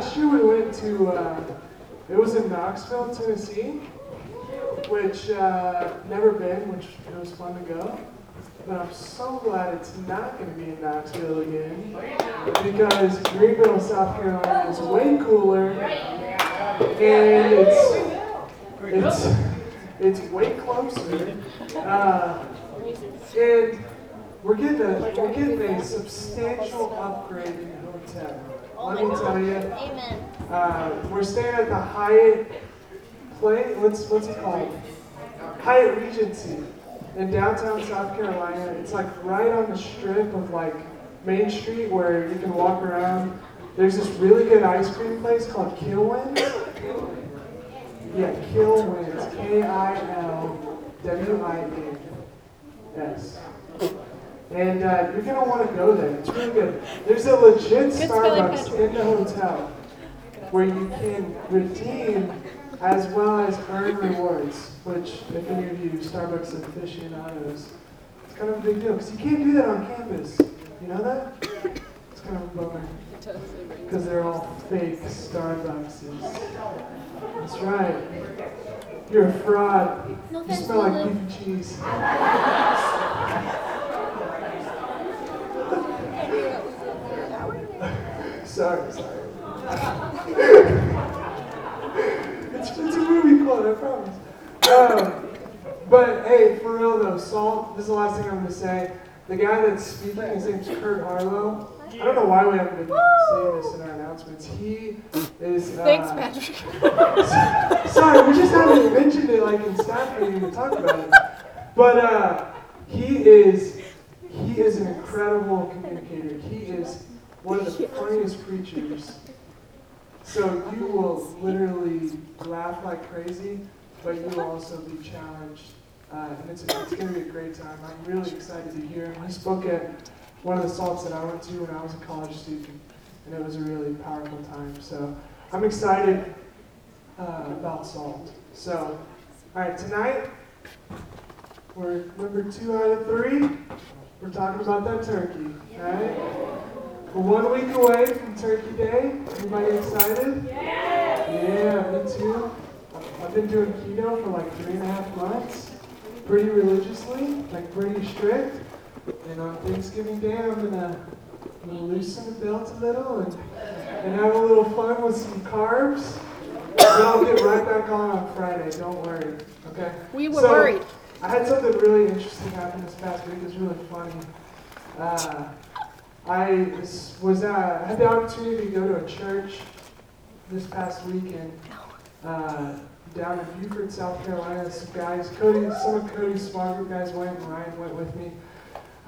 Last year we went to, uh, it was in Knoxville, Tennessee, which uh, never been, which it was fun to go. But I'm so glad it's not going to be in Knoxville again because Greenville, South Carolina is way cooler and it's it's it's way closer. Uh, and we're getting a we're getting a substantial upgrade in the hotel. Let me tell you. Amen. Uh, we're staying at the Hyatt Play. What's what's it called? Hyatt Regency in downtown South Carolina. It's like right on the strip of like Main Street where you can walk around. There's this really good ice cream place called Kilwins. Yeah, Kilwins. K I L W I N S. And uh, you're gonna want to go there. It's really good. There's a legit spelling, Starbucks in the hotel where you can redeem as well as earn rewards. Which, if any of you Starbucks aficionados, it's kind of a big deal because you can't do that on campus. You know that? It's kind of a bummer because they're all fake Starbuckses. That's right. You're a fraud. No You smell like beef and cheese. Sorry, sorry. it's, it's a movie quote, I promise. Um, but hey, for real though, Salt, this is the last thing I'm going to say. The guy that's speaking, his name's Kurt Harlow. I don't know why we haven't been saying this in our announcements. He is. Uh, Thanks, Patrick. Sorry, we just haven't mentioned it like in staff meeting to talk about it. But uh, he is he is an incredible communicator. He is one of the funniest preachers. So you will literally laugh like crazy, but you will also be challenged. Uh, and it's, it's going to be a great time. I'm really excited to hear him. He spoke at one of the salts that I went to when I was a college student, and it was a really powerful time. So I'm excited uh, about salt. So, all right, tonight we're number two out of three. We're talking about that turkey, right? We're one week away from Turkey Day. Anybody excited? Yeah, Yeah, me too. I've been doing keto for like three and a half months, pretty religiously, like pretty strict. And on Thanksgiving Day, I'm gonna, I'm gonna loosen the belt a little and, and have a little fun with some carbs. Then I'll get right back on on Friday. Don't worry. Okay. We were So, worried. I had something really interesting happen this past week. It was really funny. Uh, I was uh, had the opportunity to go to a church this past weekend uh, down in Beaufort, South Carolina. Some guys, Cody, some of Cody's small group guys went, and Ryan went with me.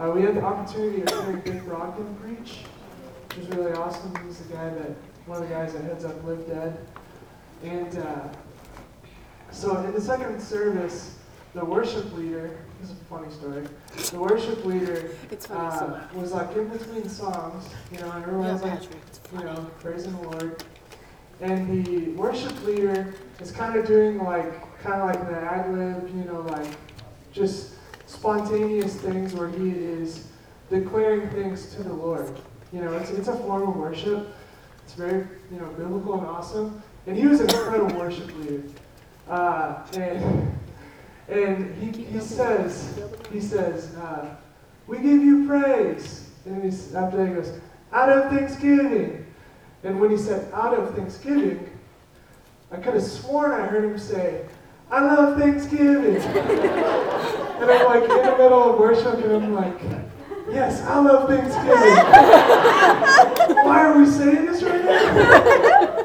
Uh, we had the opportunity to hear Dick Brogden preach, which was really awesome. He's the guy that one of the guys that heads up Live Dead, and uh, so in the second service, the worship leader. This is a funny story. The worship leader funny. so uh, was like in between songs, you know, and everyone's Yeah, like, you know, praising the Lord. And the worship leader is kind of doing like, kind of like the ad lib, you know, like just spontaneous things where he is declaring things to the Lord. You know, it's, it's a form of worship. It's very, you know, biblical and awesome. And he was an incredible worship leader. Uh, and and he, he says, he says, uh, we give you praise. And he's, after he goes, out of thanksgiving. And when he said out of thanksgiving, I could have sworn I heard him say, I love Thanksgiving. and I'm like in the middle of worship and I'm like, yes, I love Thanksgiving. Why are we saying this right now?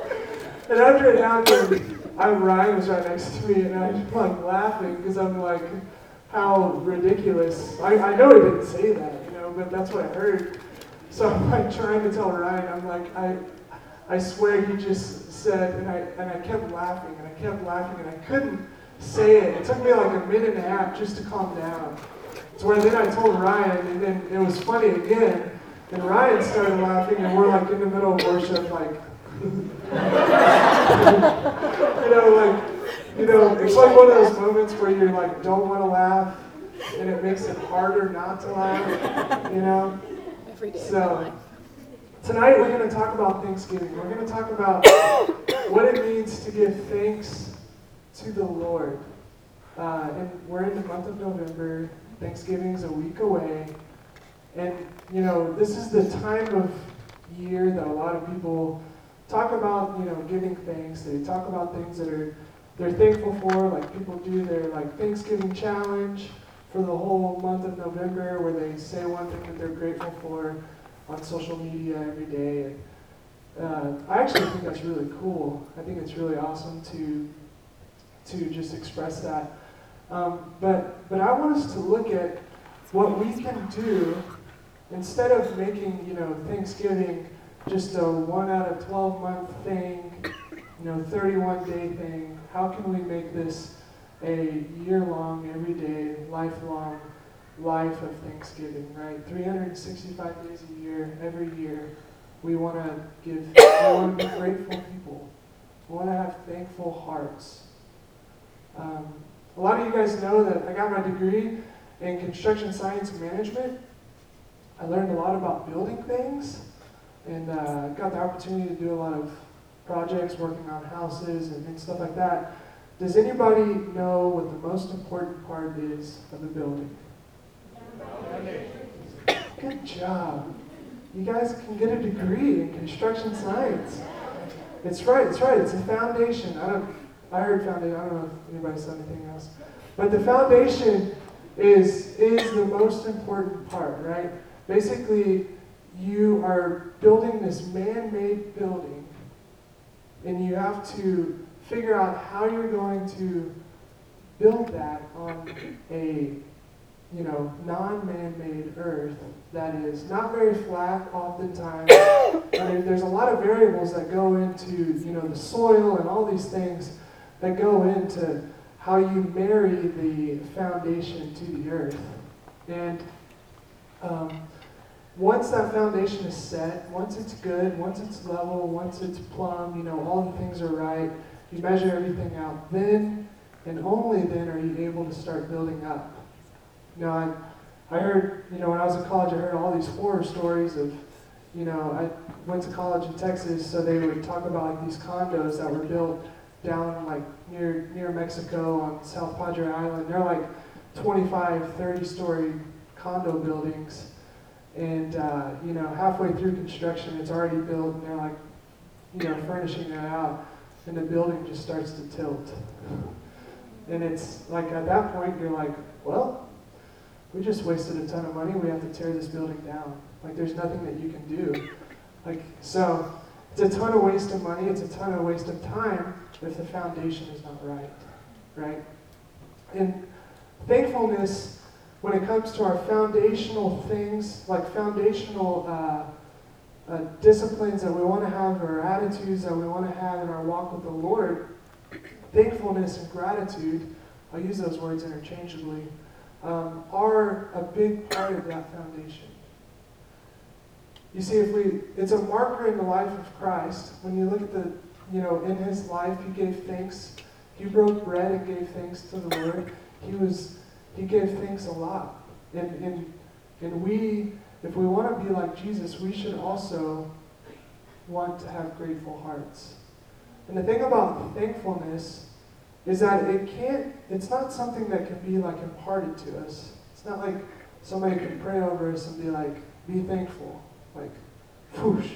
and after it happened, I, Ryan was right next to me and I'm like laughing because I'm like, how ridiculous. I, I know he didn't say that, you know, but that's what I heard. So I'm like trying to tell Ryan, I'm like, I, I swear he just said, and I, and I kept laughing, and I kept laughing, and I couldn't say it. It took me like a minute and a half just to calm down. To where then I told Ryan, and then it was funny again, and Ryan started laughing, and we're like in the middle of worship, like, you know, like, you know, it's like one of those moments where you like don't want to laugh, and it makes it harder not to laugh, you know. Every day So- tonight we're going to talk about Thanksgiving. We're going to talk about what it means to give thanks to the Lord. Uh, and we're in the month of November. Thanksgiving's a week away. And, you know, this is the time of year that a lot of people talk about, you know, giving thanks. They talk about things that are they're thankful for, like people do their like Thanksgiving challenge for the whole month of November where they say one thing that they're grateful for on social media every day. And, uh, I actually think that's really cool. I think it's really awesome to to just express that. Um, but but I want us to look at what we can do instead of making you know Thanksgiving just a one out of twelve month thing, you know, 31 day thing. How can we make this a year long, everyday, lifelong life of Thanksgiving, right? 365 days a year, every year, we want to give, we want to be grateful people. We want to have thankful hearts. Um, a lot of you guys know that I got my degree in construction science management. I learned a lot about building things and uh, got the opportunity to do a lot of projects, working on houses and, and stuff like that. Does anybody know what the most important part is of a building? Good job. You guys can get a degree in construction science. It's right, it's right, it's a foundation. I don't I heard foundation, I don't know if anybody said anything else. But the foundation is is the most important part, right? Basically, you are building this man-made building and you have to figure out how you're going to build that on a you know non-man-made earth that is not very flat oftentimes there's a lot of variables that go into you know the soil and all these things that go into how you marry the foundation to the earth. And um, once that foundation is set once it's good once it's level once it's plumb you know all the things are right you measure everything out. Then and only then are you able to start building up. Now, I, I heard, you know, when I was in college, I heard all these horror stories of, you know, I went to college in Texas, so they would talk about like these condos that were built down like near near Mexico on South Padre Island. They're like 25, 30 story condo buildings. And, uh, you know, halfway through construction, it's already built, and they're like, you know, furnishing it out and the building just starts to tilt. And it's like at that point, you're like, well, we just wasted a ton of money. We have to tear this building down. Like, there's nothing that you can do. Like, so it's a ton of waste of money. It's a ton of waste of time if the foundation is not right, right? And thankfulness, when it comes to our foundational things, like foundational uh, uh, disciplines that we want to have or attitudes that we want to have in our walk with the Lord, thankfulness and gratitude, I'll use those words interchangeably, um, are a big part of that foundation. You see, if we, it's a marker in the life of Christ. When you look at the, you know, in his life, he gave thanks. He broke bread and gave thanks to the Lord. He was, he gave thanks a lot. And, and, and we, if we want to be like Jesus, we should also want to have grateful hearts. And the thing about thankfulness is that it can't, it's not something that can be like imparted to us. It's not like somebody can pray over us and be like, be thankful. Like, whoosh.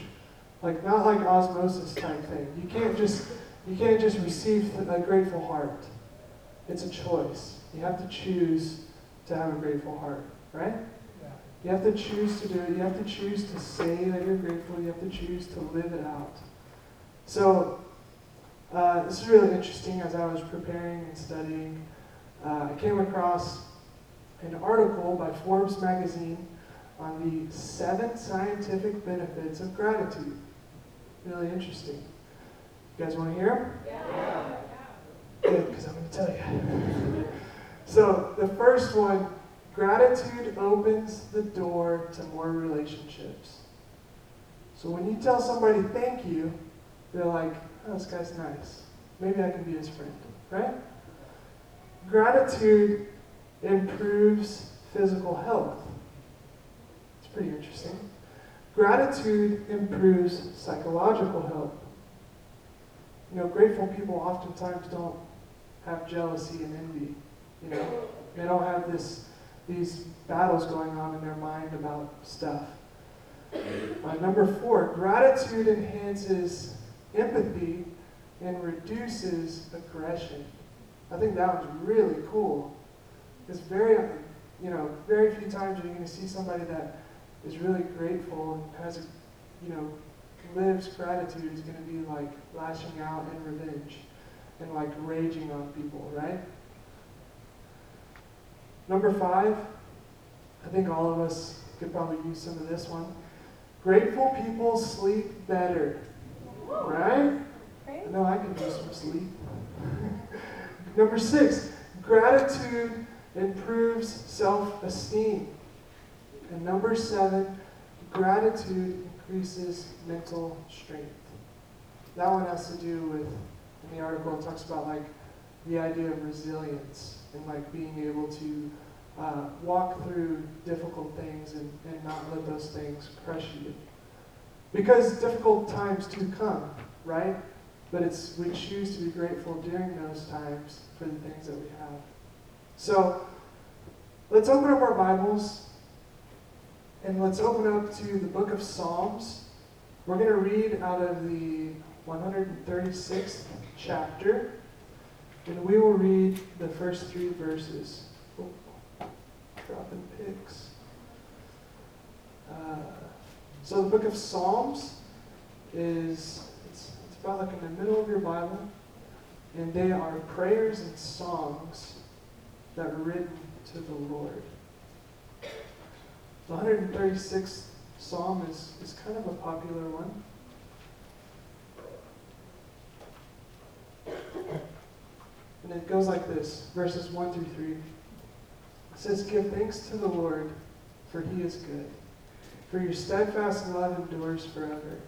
Like, not like osmosis type thing. You can't just, you can't just receive a grateful heart. It's a choice. You have to choose to have a grateful heart, right? You have to choose to do it. You have to choose to say that you're grateful. You have to choose to live it out. So, uh, this is really interesting as I was preparing and studying. Uh, I came across an article by Forbes magazine on the seven scientific benefits of gratitude. Really interesting. You guys want to hear them? Yeah. Good, because I'm going to tell you. so, the first one Gratitude opens the door to more relationships. So when you tell somebody thank you, they're like, oh, this guy's nice. Maybe I can be his friend, right? Gratitude improves physical health. It's pretty interesting. Gratitude improves psychological health. You know, grateful people oftentimes don't have jealousy and envy. You know, they don't have this these battles going on in their mind about stuff. Uh, number four, gratitude enhances empathy and reduces aggression. I think that was really cool. It's very, you know, very few times are you going to see somebody that is really grateful and has, a, you know, lives gratitude is going to be like lashing out in revenge and like raging on people, right? Number five, I think all of us could probably use some of this one. Grateful people sleep better, right? I know I can do some sleep. Number six, gratitude improves self esteem. And number seven, gratitude increases mental strength. That one has to do with, in the article, it talks about like the idea of resilience and like being able to uh, walk through difficult things and, and not let those things crush you. Because difficult times do come, right? But it's we choose to be grateful during those times for the things that we have. So let's open up our Bibles and let's open up to the book of Psalms. We're going to read out of the 136th chapter, and we will read the first three verses. Dropping picks. Uh, so the book of Psalms is it's, it's about like in the middle of your Bible, and they are prayers and songs that are written to the Lord. The 136th Psalm is, is kind of a popular one. And it goes like this verses 1 through 3. Says, Give thanks to the Lord, for he is good. For your steadfast love endures forever.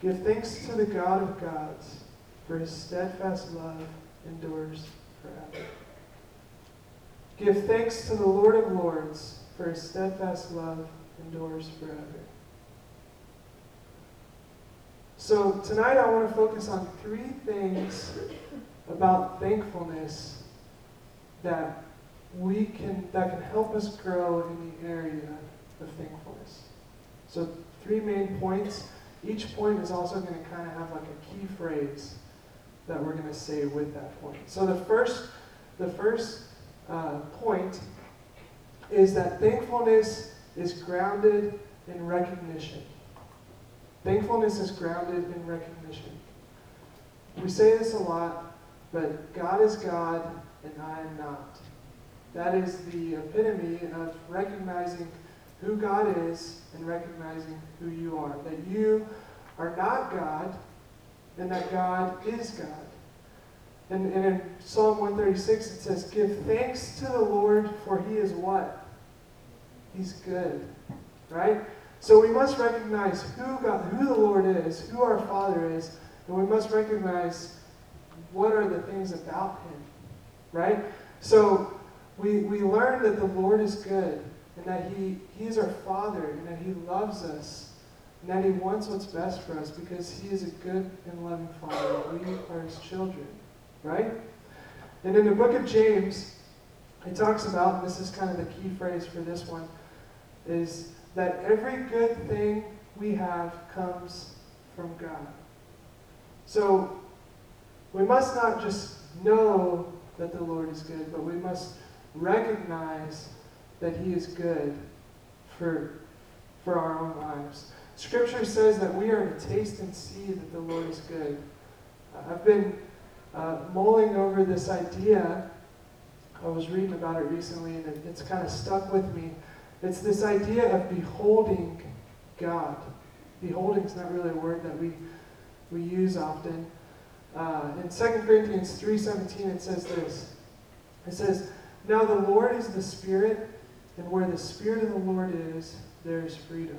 Give thanks to the God of gods, for his steadfast love endures forever. Give thanks to the Lord of lords, for his steadfast love endures forever. So tonight I want to focus on three things about thankfulness that we can that can help us grow in the area of thankfulness. So three main points. Each point is also going to kind of have like a key phrase that we're going to say with that point. So the first the first uh, point is that thankfulness is grounded in recognition. Thankfulness is grounded in recognition. We say this a lot, but God is God and I am not. That is the epitome of recognizing who God is and recognizing who you are. That you are not God and that God is God. And, and in Psalm 136 it says, Give thanks to the Lord, for he is what? He's good. Right? So we must recognize who God, who the Lord is, who our Father is, and we must recognize what are the things about him. Right? So we, we learn that the Lord is good, and that he, he is our Father, and that He loves us, and that He wants what's best for us because He is a good and loving Father. We are His children, right? And in the book of James, it talks about, this is kind of the key phrase for this one, is that every good thing we have comes from God. So we must not just know that the Lord is good, but we must recognize that He is good for, for our own lives. Scripture says that we are to taste and see that the Lord is good. Uh, I've been uh, mulling over this idea. I was reading about it recently, and it, it's kind of stuck with me. It's this idea of beholding God. Beholding is not really a word that we, we use often. Uh, in 2 Corinthians 3.17, it says this. It says, Now the Lord is the Spirit, and where the Spirit of the Lord is, there is freedom.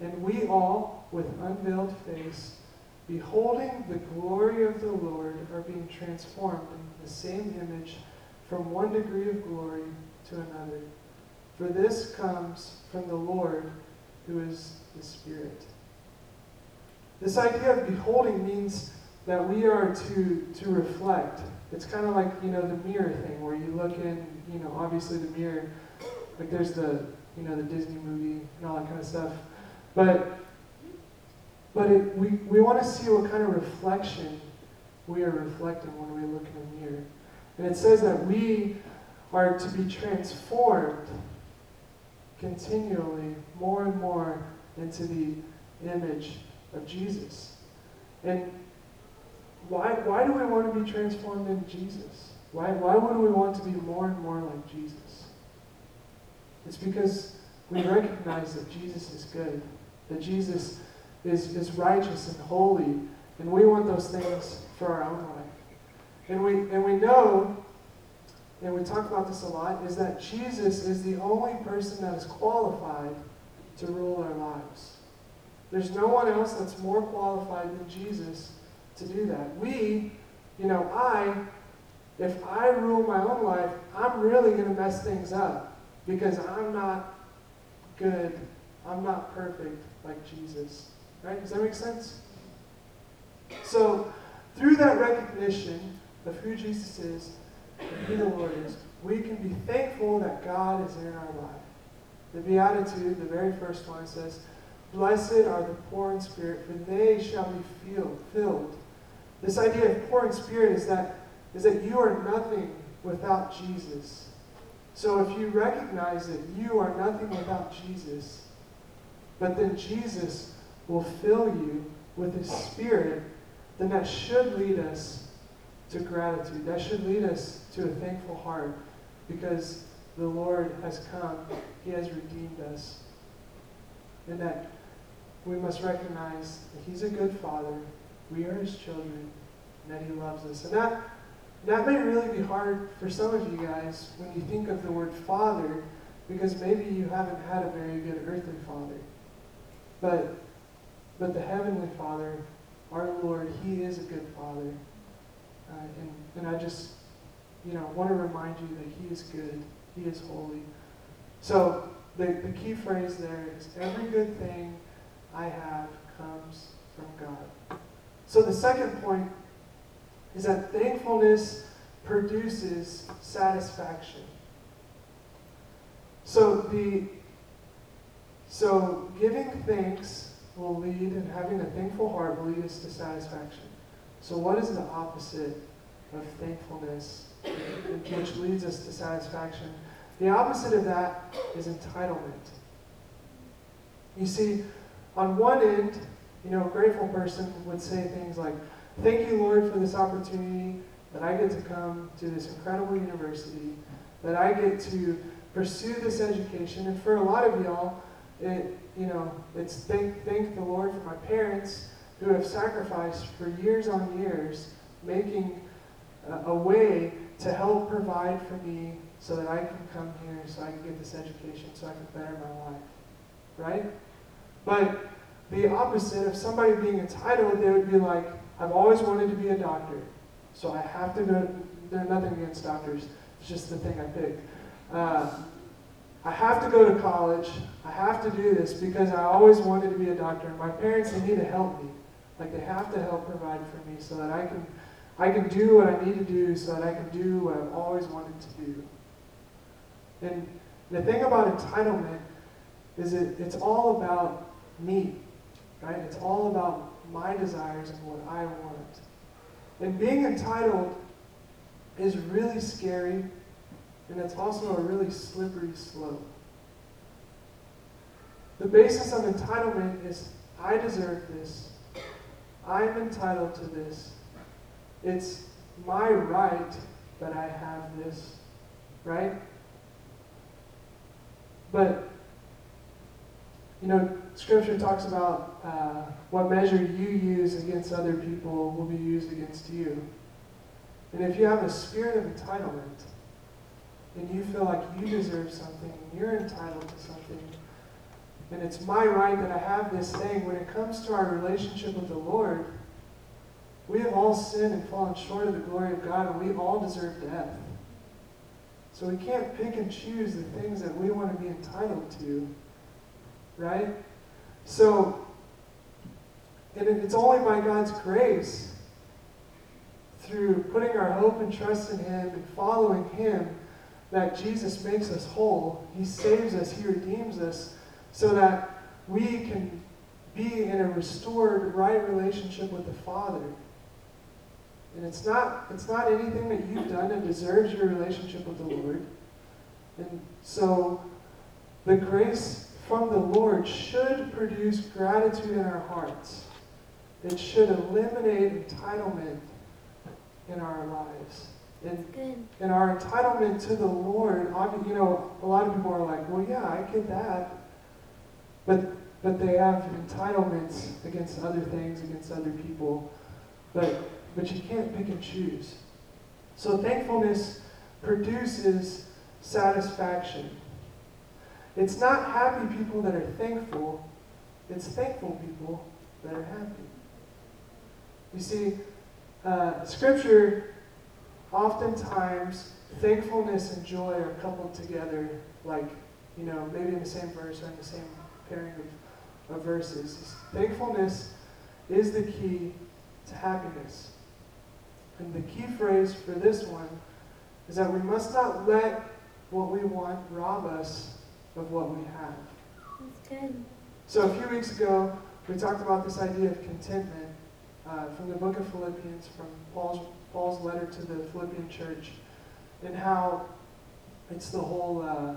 And we all, with unveiled face, beholding the glory of the Lord, are being transformed into the same image from one degree of glory to another. For this comes from the Lord, who is the Spirit. This idea of beholding means that we are to, to reflect. It's kind of like, you know, the mirror thing where you look in, you know, obviously the mirror, like there's the, you know, the Disney movie and all that kind of stuff. But, but it, we, we want to see what kind of reflection we are reflecting when we look in the mirror. And it says that we are to be transformed continually more and more into the image of Jesus. And why, why do we want to be transformed into Jesus? Why, why would we want to be more and more like Jesus? It's because we recognize that Jesus is good, that Jesus is, is righteous and holy, and we want those things for our own life. And we, and we know, and we talk about this a lot, is that Jesus is the only person that is qualified to rule our lives. There's no one else that's more qualified than Jesus to do that. We, you know, I, if I rule my own life, I'm really going to mess things up because I'm not good. I'm not perfect like Jesus. Right? Does that make sense? So, through that recognition of who Jesus is and who the Lord is, we can be thankful that God is in our life. The Beatitude, the very first one, says, Blessed are the poor in spirit, for they shall be filled. This idea of poor in spirit is that, is that you are nothing without Jesus. So if you recognize that you are nothing without Jesus, but then Jesus will fill you with his spirit, then that should lead us to gratitude. That should lead us to a thankful heart because the Lord has come. He has redeemed us. And that we must recognize that He's a good Father. We are His children, and that He loves us. And that, that may really be hard for some of you guys when you think of the word Father, because maybe you haven't had a very good earthly Father. But, but the Heavenly Father, our Lord, He is a good Father. Uh, and, and I just, you know, want to remind you that He is good. He is holy. So the, the key phrase there is every good thing I have comes from God. So the second point is that thankfulness produces satisfaction. So the so giving thanks will lead and having a thankful heart will lead us to satisfaction. So what is the opposite of thankfulness which leads us to satisfaction? The opposite of that is entitlement. You see, on one end, you know, a grateful person would say things like, Thank you, Lord, for this opportunity that I get to come to this incredible university, that I get to pursue this education. And for a lot of y'all, it, you know, it's thank, thank the Lord for my parents who have sacrificed for years on years, making a, a way to help provide for me so that I can come here, so I can get this education, so I can better my life. Right? But the opposite of somebody being entitled, they would be like, I've always wanted to be a doctor, so I have to go. There's nothing against doctors, it's just the thing I picked. Uh, I have to go to college. I have to do this because I always wanted to be a doctor. And my parents, they need to help me. Like they have to help provide for me so that I can, I can do what I need to do so that I can do what I've always wanted to do. And the thing about entitlement is it, it's all about me, right? It's all about my desires and what I want. And being entitled is really scary, and it's also a really slippery slope. The basis of entitlement is I deserve this. I'm entitled to this. It's my right that I have this, right? But you know, Scripture talks about uh, what measure you use against other people will be used against you. And if you have a spirit of entitlement, and you feel like you deserve something, and you're entitled to something, and it's my right that I have this thing, when it comes to our relationship with the Lord, we have all sinned and fallen short of the glory of God, and we all deserve death. So we can't pick and choose the things that we want to be entitled to right? So, and it's only by God's grace, through putting our hope and trust in Him and following Him, that Jesus makes us whole. He saves us, He redeems us, so that we can be in a restored, right relationship with the Father. And it's not, it's not anything that you've done that deserves your relationship with the Lord. And so the grace from the Lord should produce gratitude in our hearts. It should eliminate entitlement in our lives. And, and our entitlement to the Lord, you know, a lot of people are like, well, yeah, I get that. But, but they have entitlements against other things, against other people. But, but you can't pick and choose. So thankfulness produces satisfaction. It's not happy people that are thankful, it's thankful people that are happy. You see, uh, Scripture, oftentimes, thankfulness and joy are coupled together, like, you know, maybe in the same verse or in the same pairing of, of verses. Thankfulness is the key to happiness. And the key phrase for this one is that we must not let what we want rob us of what we have. That's good. So a few weeks ago, we talked about this idea of contentment uh, from the book of Philippians, from Paul's, Paul's letter to the Philippian church, and how it's the whole uh,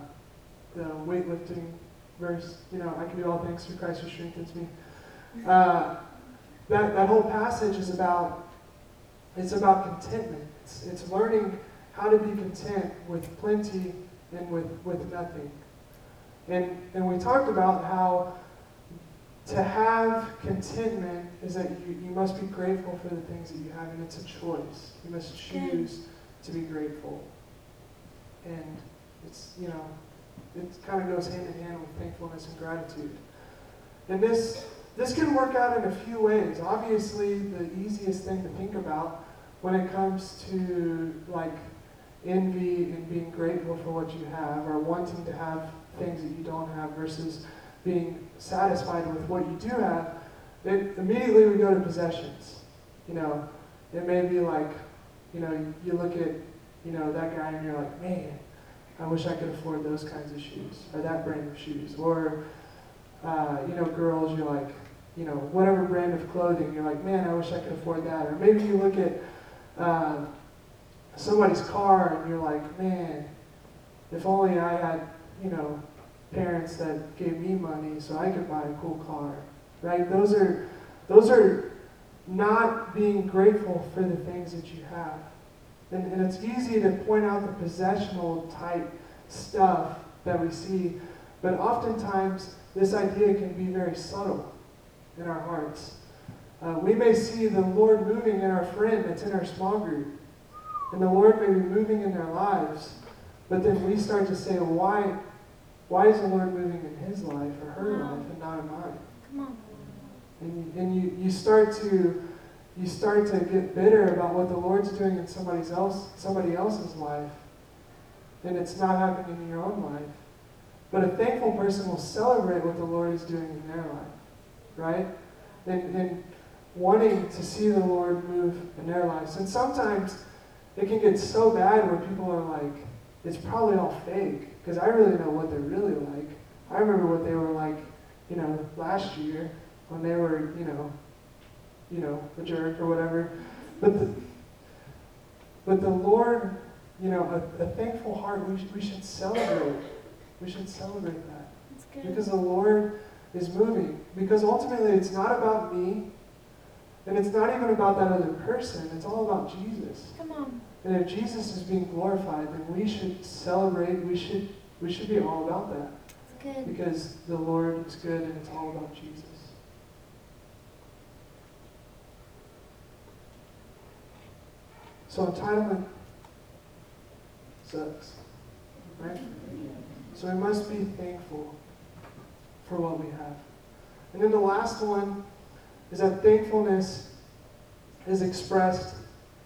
the weightlifting verse. You know, I can do all things through Christ who strengthens me. Uh, that that whole passage is about it's about contentment. It's, it's learning how to be content with plenty and with, with nothing. And, and we talked about how to have contentment is that you, you must be grateful for the things that you have, and it's a choice. You must choose to be grateful. And it's, you know, it kind of goes hand in hand with thankfulness and gratitude. And this, this can work out in a few ways. Obviously, the easiest thing to think about when it comes to like envy and being grateful for what you have, or wanting to have things that you don't have versus being satisfied with what you do have, then immediately we go to possessions. You know, it may be like, you know, you look at, you know, that guy and you're like, man, I wish I could afford those kinds of shoes, or that brand of shoes. Or, uh, you know, girls, you're like, you know, whatever brand of clothing, you're like, man, I wish I could afford that. Or maybe you look at uh, somebody's car and you're like, man, if only I had, you know, parents that gave me money so I could buy a cool car, right? Those are, those are not being grateful for the things that you have. And, and it's easy to point out the possessional type stuff that we see, but oftentimes this idea can be very subtle in our hearts. Uh, we may see the Lord moving in our friend that's in our small group, and the Lord may be moving in their lives, but then we start to say, why, why is the Lord moving in his life or her life and not in mine? Come on. And, you, and you, you start to you start to get bitter about what the Lord's doing in somebody else somebody else's life, and it's not happening in your own life. But a thankful person will celebrate what the Lord is doing in their life, right? And, and wanting to see the Lord move in their lives. And sometimes it can get so bad where people are like, it's probably all fake, because I really know what they're really like. I remember what they were like, you know, last year when they were, you know, you know, a jerk or whatever. But the, but the Lord, you know, a, a thankful heart, we, sh- we should celebrate. We should celebrate that. That's good. Because the Lord is moving. Because ultimately, it's not about me, and it's not even about that other person. It's all about Jesus. Come on. And if Jesus is being glorified, then we should celebrate. We should we should be all about that. Because the Lord is good and it's all about Jesus. So entitlement sucks. Right? So we must be thankful for what we have. And then the last one is that thankfulness is expressed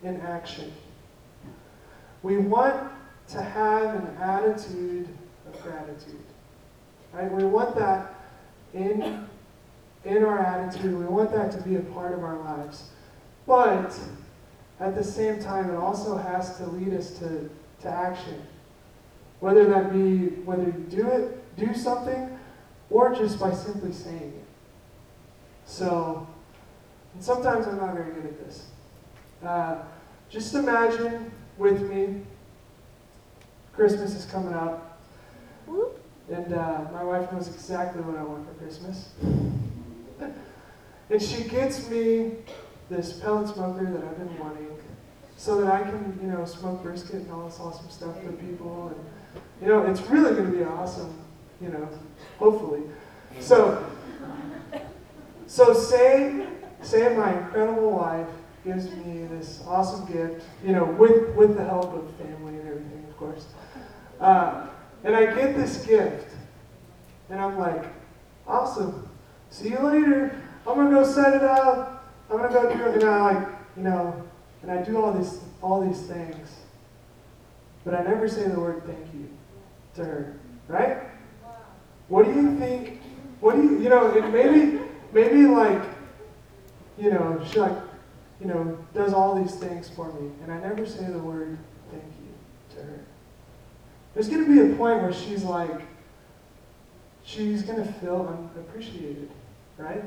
in action. We want to have an attitude of gratitude. Right? We want that in in our attitude. We want that to be a part of our lives. But at the same time, it also has to lead us to, to action. Whether that be whether you do it, do something, or just by simply saying it. So, and sometimes I'm not very good at this. Uh, just imagine with me, Christmas is coming up, Whoop. and uh, my wife knows exactly what I want for Christmas. and she gets me this pellet smoker that I've been wanting so that I can, you know, smoke brisket and all this awesome stuff for people. And, you know, it's really going to be awesome, you know, hopefully. So, so say, say my incredible wife gives me this awesome gift, you know, with, with the help of family and everything, of course. Uh, and I get this gift, and I'm like, awesome. See you later. I'm gonna go set it up. I'm gonna go do it. And I like, you know, and I do all these all these things. But I never say the word thank you to her. Right? What do you think? What do you you know, it maybe maybe like, you know, she like, you know, does all these things for me, and I never say the word thank you to her. There's gonna be a point where she's like, she's gonna feel unappreciated, right?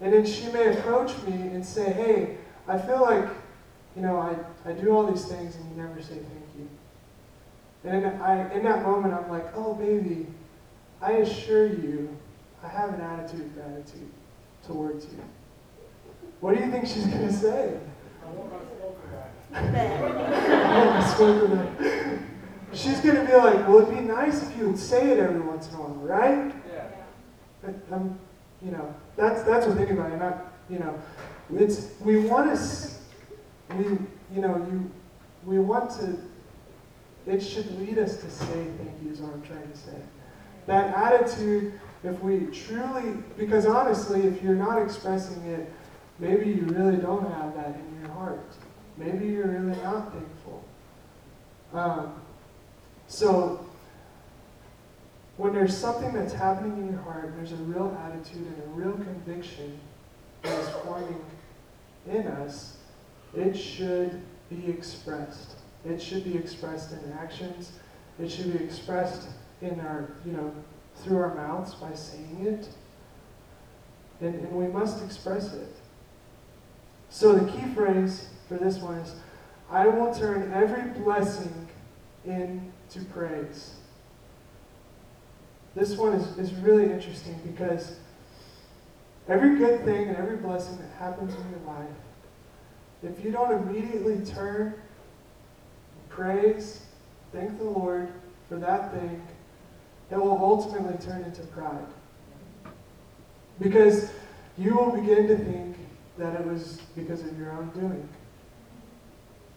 And then she may approach me and say, hey, I feel like, you know, I, I do all these things and you never say thank you. And in, I, in that moment, I'm like, oh, baby, I assure you, I have an attitude of gratitude towards you. What do you think she's going to say? I want my smoker back. I. I want my smoker back. She's going to be like, well, it'd be nice if you would say it every once in a while, right? Yeah. But, um, you know, that's that's about it. Not, you know, it's we want to, we you know you, we want to. It should lead us to say thank you. Is what I'm trying to say. That attitude, if we truly, because honestly, if you're not expressing it, maybe you really don't have that in your heart. Maybe you're really not thankful. Um, so when there's something that's happening in your heart, there's a real attitude and a real conviction that is forming in us, it should be expressed. It should be expressed in actions. It should be expressed in our, you know, through our mouths by saying it. And, and we must express it. So the key phrase for this one is I will turn every blessing into praise. This one is, is really interesting because every good thing and every blessing that happens in your life, if you don't immediately turn, praise, thank the Lord for that thing, it will ultimately turn into pride. Because you will begin to think that it was because of your own doing.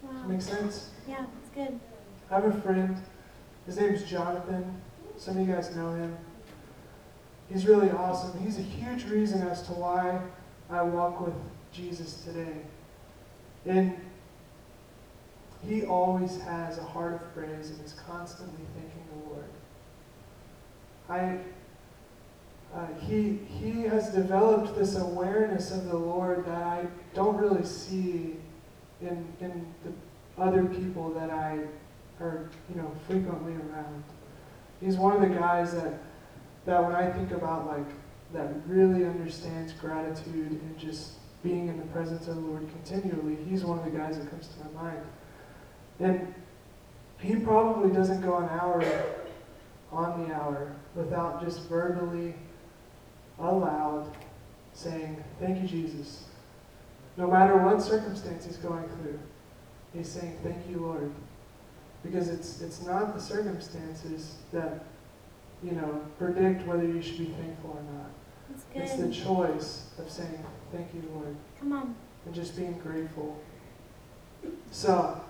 Does that Wow. make sense? Yeah, it's good. I have a friend. His name's Jonathan. Some of you guys know him. He's really awesome. He's a huge reason as to why I walk with Jesus today. And he always has a heart of praise and is constantly thanking the Lord. I, uh, he, he has developed this awareness of the Lord that I don't really see in, in the other people that I are, you know, frequently around. He's one of the guys that, that when I think about like, that really understands gratitude and just being in the presence of the Lord continually, he's one of the guys that comes to my mind. And he probably doesn't go an hour on the hour without just verbally, aloud, saying, Thank you, Jesus. No matter what circumstance he's going through, he's saying, Thank you, Lord. Because it's, it's not the circumstances that, you know, predict whether you should be thankful or not. It's the choice of saying, Thank you, Lord, Come on. and just being grateful. So,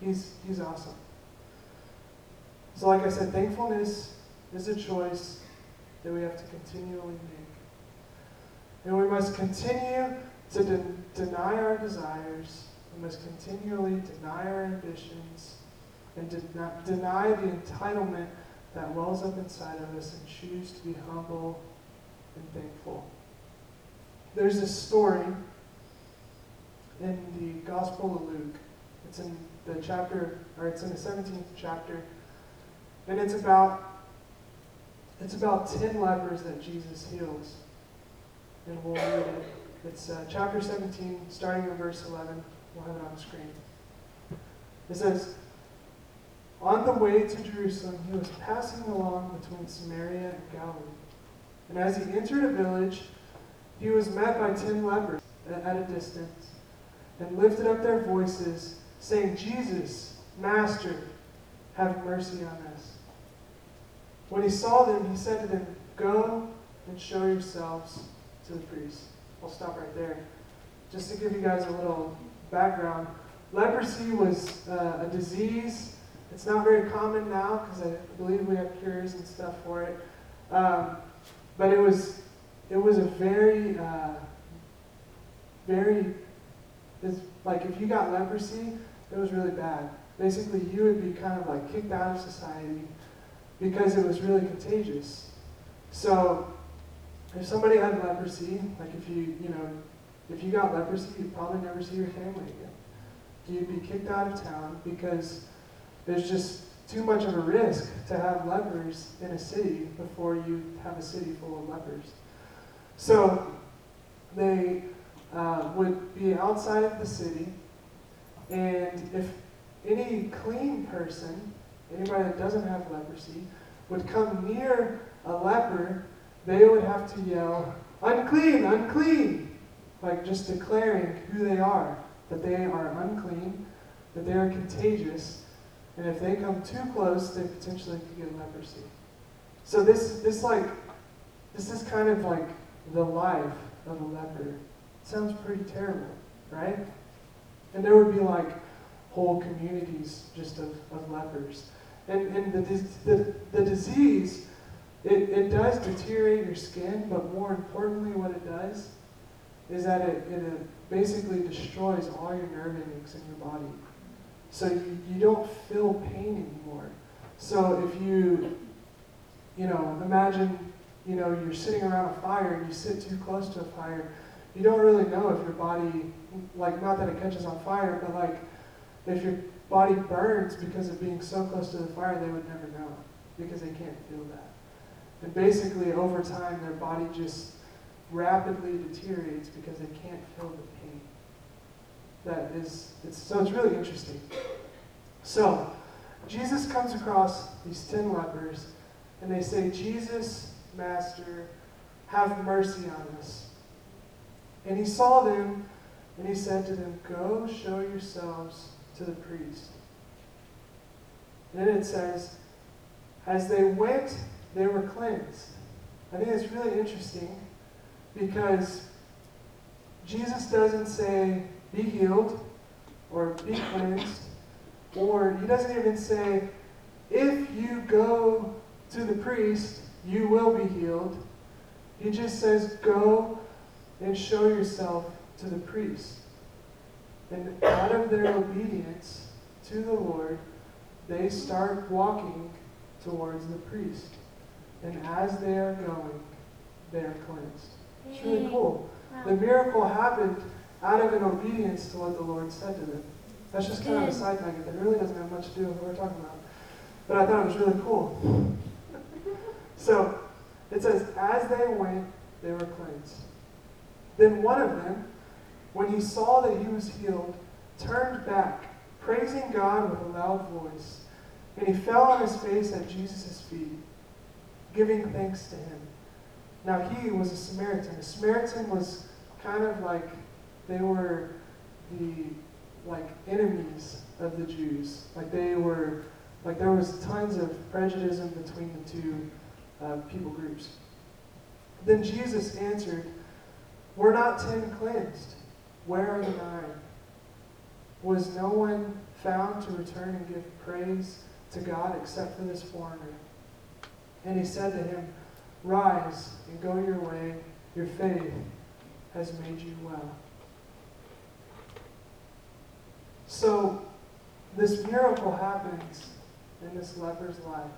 he's, he's awesome. So, like I said, thankfulness is a choice that we have to continually make. And we must continue to de- deny our desires. We must continually deny our ambitions and de- deny the entitlement that wells up inside of us and choose to be humble and thankful. There's this story in the Gospel of Luke. It's in the chapter, or it's in the 17th chapter, and it's about it's about ten lepers that Jesus heals, and we'll read it. It's uh, chapter 17, starting in verse 11. We'll have it on the screen. It says, On the way to Jerusalem, he was passing along between Samaria and Galilee. And as he entered a village, he was met by ten lepers at a distance, and lifted up their voices, saying, Jesus, Master, have mercy on us. When he saw them, he said to them, Go and show yourselves to the priest. I'll stop right there. Just to give you guys a little background, leprosy was uh, a disease. It's not very common now because I believe we have cures and stuff for it. Um, but it was it was a very uh, very it's like if you got leprosy, it was really bad. Basically, you would be kind of like kicked out of society because it was really contagious. So if somebody had leprosy, like if you, you know, if you got leprosy, you'd probably never see your family again. You'd be kicked out of town because there's just too much of a risk to have lepers in a city before you have a city full of lepers. So they uh, would be outside of the city, and if any clean person, anybody that doesn't have leprosy, would come near a leper, they would have to yell, unclean, unclean, like just declaring who they are, that they are unclean, that they are contagious, and if they come too close, they potentially could get leprosy. So this, this like, this is kind of like the life of a leper. sounds pretty terrible, right? And there would be like whole communities just of, of lepers. And, and the, the, the disease, it, it does deteriorate your skin, but more importantly, what it does is that it, it uh, basically destroys all your nerve endings in your body. So you, you don't feel pain anymore. So if you, you know, imagine, you know, you're sitting around a fire and you sit too close to a fire, you don't really know if your body, like, not that it catches on fire, but like, if your body burns because of being so close to the fire, they would never know because they can't feel that. And basically, over time, their body just rapidly deteriorates because they can't feel the pain. That is, it's, so it's really interesting. So, Jesus comes across these ten lepers, and they say, Jesus, Master, have mercy on us. And he saw them, and he said to them, Go show yourselves to the priest. Then it says, As they went, they were cleansed. I think it's really interesting because Jesus doesn't say, be healed or be cleansed, or he doesn't even say, if you go to the priest, you will be healed. He just says, go and show yourself to the priest. And out of their obedience to the Lord, they start walking towards the priest. And as they are going, they are cleansed. It's really cool. The miracle happened out of an obedience to what the Lord said to them. That's just kind of a side nugget that really doesn't have much to do with what we're talking about. But I thought it was really cool. So it says, as they went, they were cleansed. Then one of them, when he saw that he was healed, turned back, praising God with a loud voice. And he fell on his face at Jesus' feet, giving thanks to him. Now he was a Samaritan. A Samaritan was kind of like they were the like enemies of the Jews. Like they were like there was tons of prejudice between the two uh, people groups. Then Jesus answered, Were not ten cleansed? Where are the nine? Was no one found to return and give praise to God except for this foreigner? And he said to him, Rise and go your way. Your faith has made you well. So, this miracle happens in this leper's life.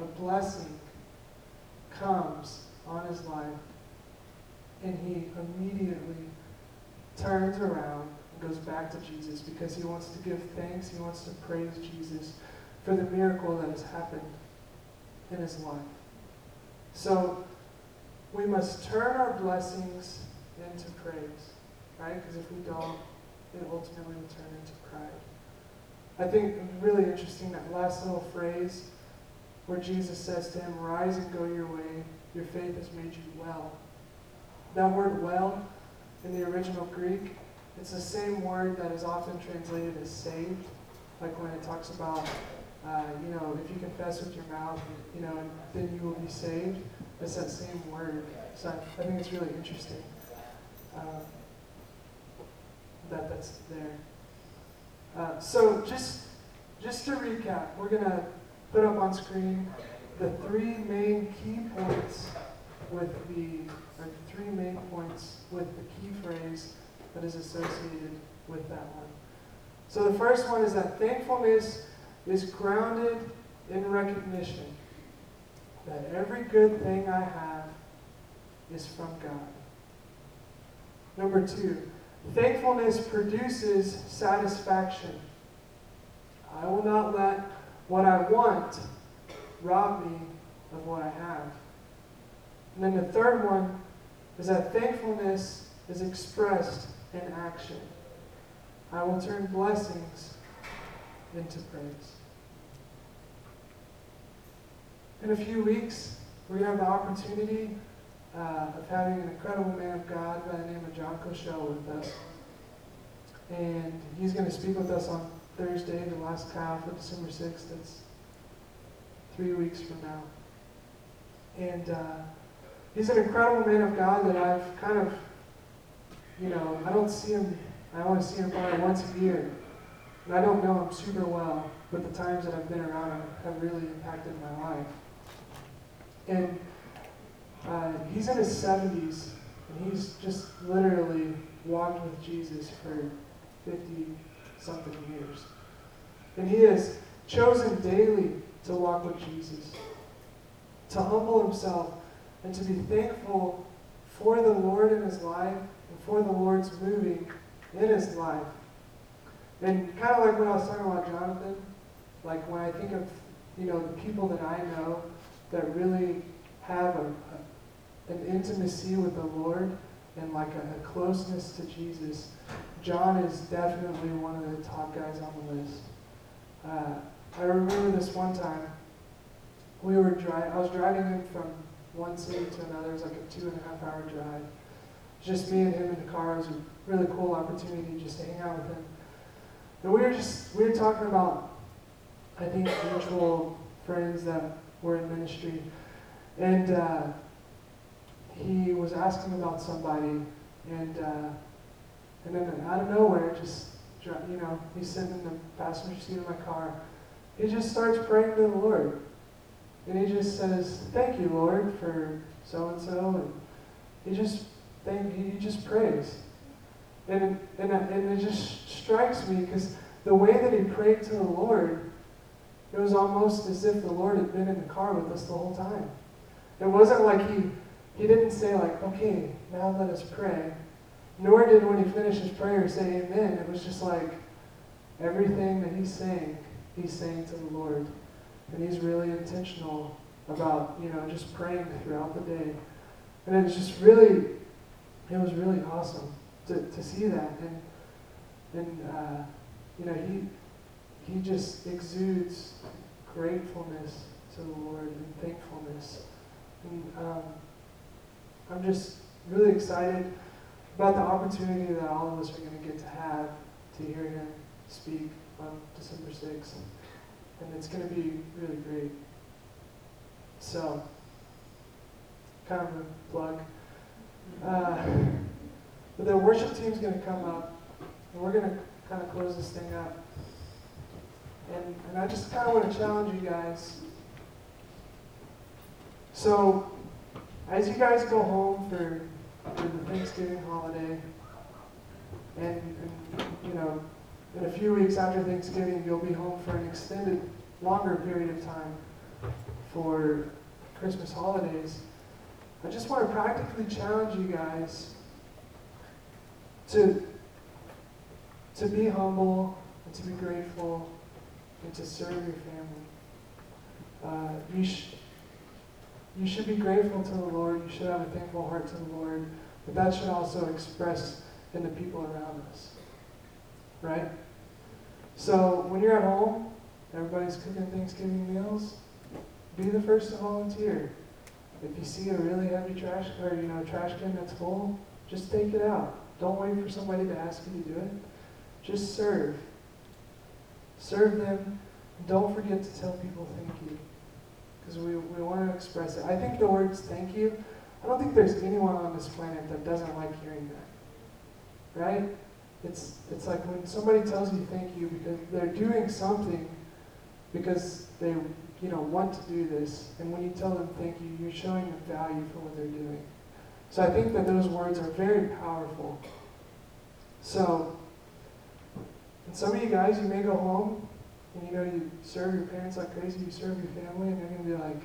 A blessing comes on his life And he immediately turns around and goes back to Jesus because he wants to give thanks, he wants to praise Jesus for the miracle that has happened in his life. So we must turn our blessings into praise, right? Because if we don't, it ultimately will turn into pride. I think really interesting that last little phrase where Jesus says to him, Rise and go your way, your faith has made you well. That word well in the original Greek, it's the same word that is often translated as saved, like when it talks about, uh, you know, if you confess with your mouth, you know, then you will be saved. It's that same word. So I, I think it's really interesting uh, that that's there. Uh, so just just to recap, we're gonna put up on screen the three main key points with the or three main points with the key phrase that is associated with that one. So the first one is that thankfulness is grounded in recognition that every good thing I have is from God. Number two, thankfulness produces satisfaction. I will not let what I want rob me of what I have. And then the third one is that thankfulness is expressed in action. I will turn blessings into praise. In a few weeks, we have the opportunity uh, of having an incredible man of God by the name of John Cochelle with us. And he's going to speak with us on Thursday, the last half of December 6th. That's three weeks from now. And uh, he's an incredible man of God that I've kind of, you know, I don't see him, I only see him probably once a year. And I don't know him super well, but the times that I've been around him have really impacted my life. And uh, he's in his 70s, and he's just literally walked with Jesus for 50 something years. And he has chosen daily to walk with Jesus, to humble himself, and to be thankful for the Lord in his life and for the Lord's moving in his life. And kind of like when I was talking about Jonathan, like when I think of, you know, the people that I know that really have a, a an intimacy with the Lord and like a, a, closeness to Jesus, John is definitely one of the top guys on the list. Uh, I remember this one time, we were driving, I was driving him from one city to another. It was like a two and a half hour drive. Just me and him in the car. It was a really cool opportunity just to hang out with him. And we were just, we were talking about, I think, mutual friends that were in ministry. And uh, he was asking about somebody, and uh, and then out of nowhere, just you know, he's sitting in the passenger seat of my car. He just starts praying to the Lord, and he just says, "Thank you, Lord, for so and so," and he just thank he just prays, and and and it just strikes me because the way that he prayed to the Lord, it was almost as if the Lord had been in the car with us the whole time. It wasn't like he he didn't say like, okay, now let us pray. Nor did when he finished his prayer say amen. It was just like everything that he's saying, he's saying to the Lord. And he's really intentional about, you know, just praying throughout the day. And it was just really, it was really awesome to, to see that. And, and uh, you know, he, he just exudes gratefulness to the Lord and thankfulness. And um, I'm just really excited about the opportunity that all of us are going to get to have to hear him speak on December 6th. And it's going to be really great. So, kind of a plug. Uh, but the worship team's going to come up, and we're going to kind of close this thing up. And, and I just kind of want to challenge you guys. So, as you guys go home for, for the Thanksgiving holiday, and, and, you know, in a few weeks after Thanksgiving, you'll be home for an extended, longer period of time for Christmas holidays. I just want to practically challenge you guys to, to be humble and to be grateful and to serve your family. Uh, you, sh- you should be grateful to the Lord. You should have a thankful heart to the Lord. But that should also express in the people around us. Right? So when you're at home, everybody's cooking Thanksgiving meals, be the first to volunteer. If you see a really heavy trash or you know trash can that's full, just take it out. Don't wait for somebody to ask you to do it. Just serve. Serve them. Don't forget to tell people thank you. Because we, we want to express it. I think the words thank you, I don't think there's anyone on this planet that doesn't like hearing that. Right? It's, it's like when somebody tells you thank you because they're doing something because they you know, want to do this. And when you tell them thank you, you're showing them value for what they're doing. So I think that those words are very powerful. So, and some of you guys, you may go home and you know, you serve your parents like crazy, you serve your family, and you're going to be like,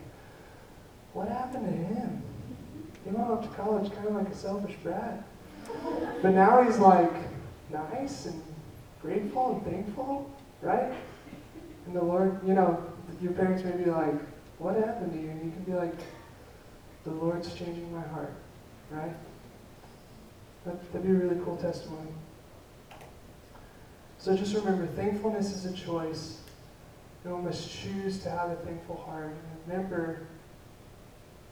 what happened to him? He went off to college kind of like a selfish brat. But now he's like nice and grateful and thankful, right? And the Lord, you know, your parents may be like, what happened to you? And you can be like, the Lord's changing my heart, right? That, that'd be a really cool testimony. So just remember, thankfulness is a choice. And we must choose to have a thankful heart. And remember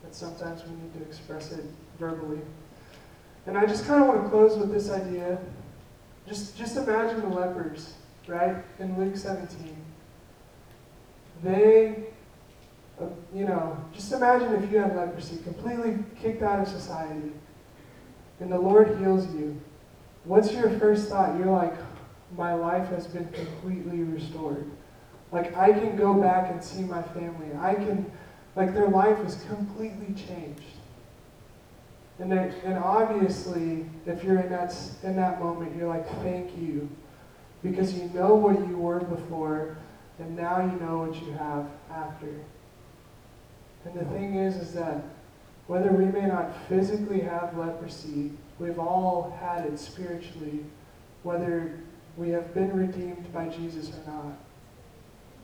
that sometimes we need to express it verbally. And I just kind of want to close with this idea. Just, just imagine the lepers, right? In Luke 17. They, uh, you know, just imagine if you had leprosy, completely kicked out of society, and the Lord heals you. What's your first thought? You're like, my life has been completely restored. Like, I can go back and see my family. I can, like, their life is completely changed. And, then, and obviously, if you're in that, in that moment, you're like, thank you. Because you know what you were before, and now you know what you have after. And the thing is, is that whether we may not physically have leprosy, we've all had it spiritually, whether we have been redeemed by Jesus or not.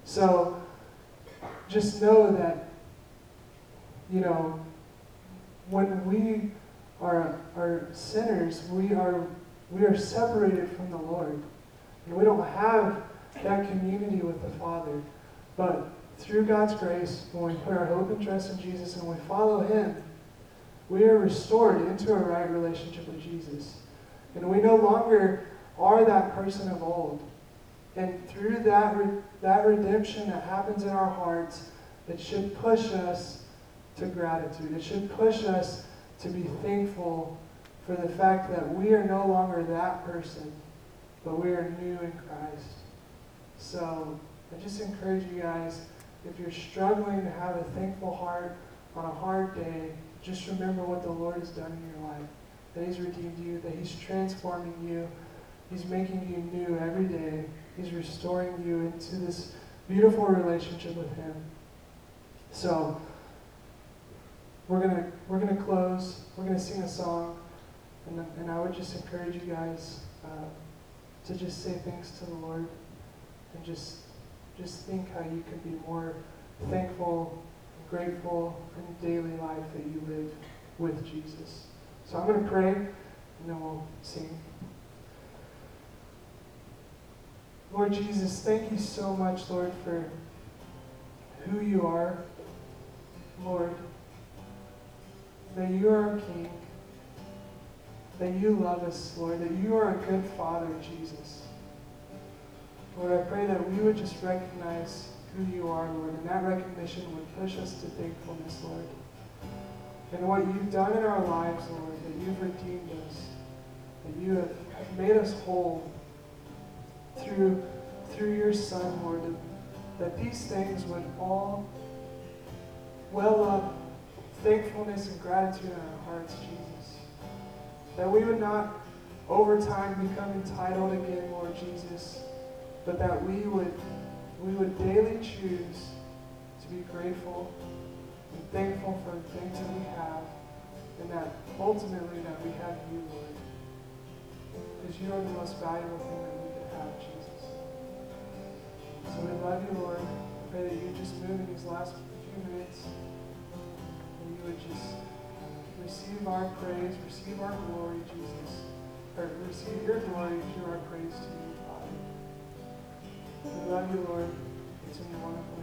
So just know that, you know, when we are, are sinners, we are, we are separated from the Lord. And we don't have that community with the Father. But through God's grace, when we put our hope and trust in Jesus and we follow Him, we are restored into a right relationship with Jesus. And we no longer are that person of old. And through that, re- that redemption that happens in our hearts, it should push us to gratitude. It should push us to be thankful for the fact that we are no longer that person, but we are new in Christ. So I just encourage you guys, if you're struggling to have a thankful heart on a hard day, just remember what the Lord has done in your life. That He's redeemed you, that He's transforming you, He's making you new every day. He's restoring you into this beautiful relationship with Him. So we're gonna we're gonna close. We're gonna sing a song, and and I would just encourage you guys uh, to just say thanks to the Lord, and just just think how you can be more thankful, and grateful in daily life that you live with Jesus. So I'm gonna pray, and then we'll sing. Lord Jesus, thank you so much, Lord, for who you are. Lord, that you are our King, that you love us, Lord, that you are a good Father, Jesus. Lord, I pray that we would just recognize who you are, Lord, and that recognition would push us to thankfulness, Lord. And what you've done in our lives, Lord, that you've redeemed us, that you have made us whole through, through your Son, Lord, that, that these things would all well up thankfulness and gratitude in our hearts, Jesus. That we would not over time become entitled again, Lord Jesus, but that we would we would daily choose to be grateful and thankful for the things that we have and that ultimately that we have you, Lord. Because you are the most valuable thing we Jesus. So we love you, Lord. Pray that you just move in these last few minutes. And you would just receive our praise, receive our glory, Jesus. Or receive your glory, give our praise to you, Father. We love you, Lord. It's in your wonderful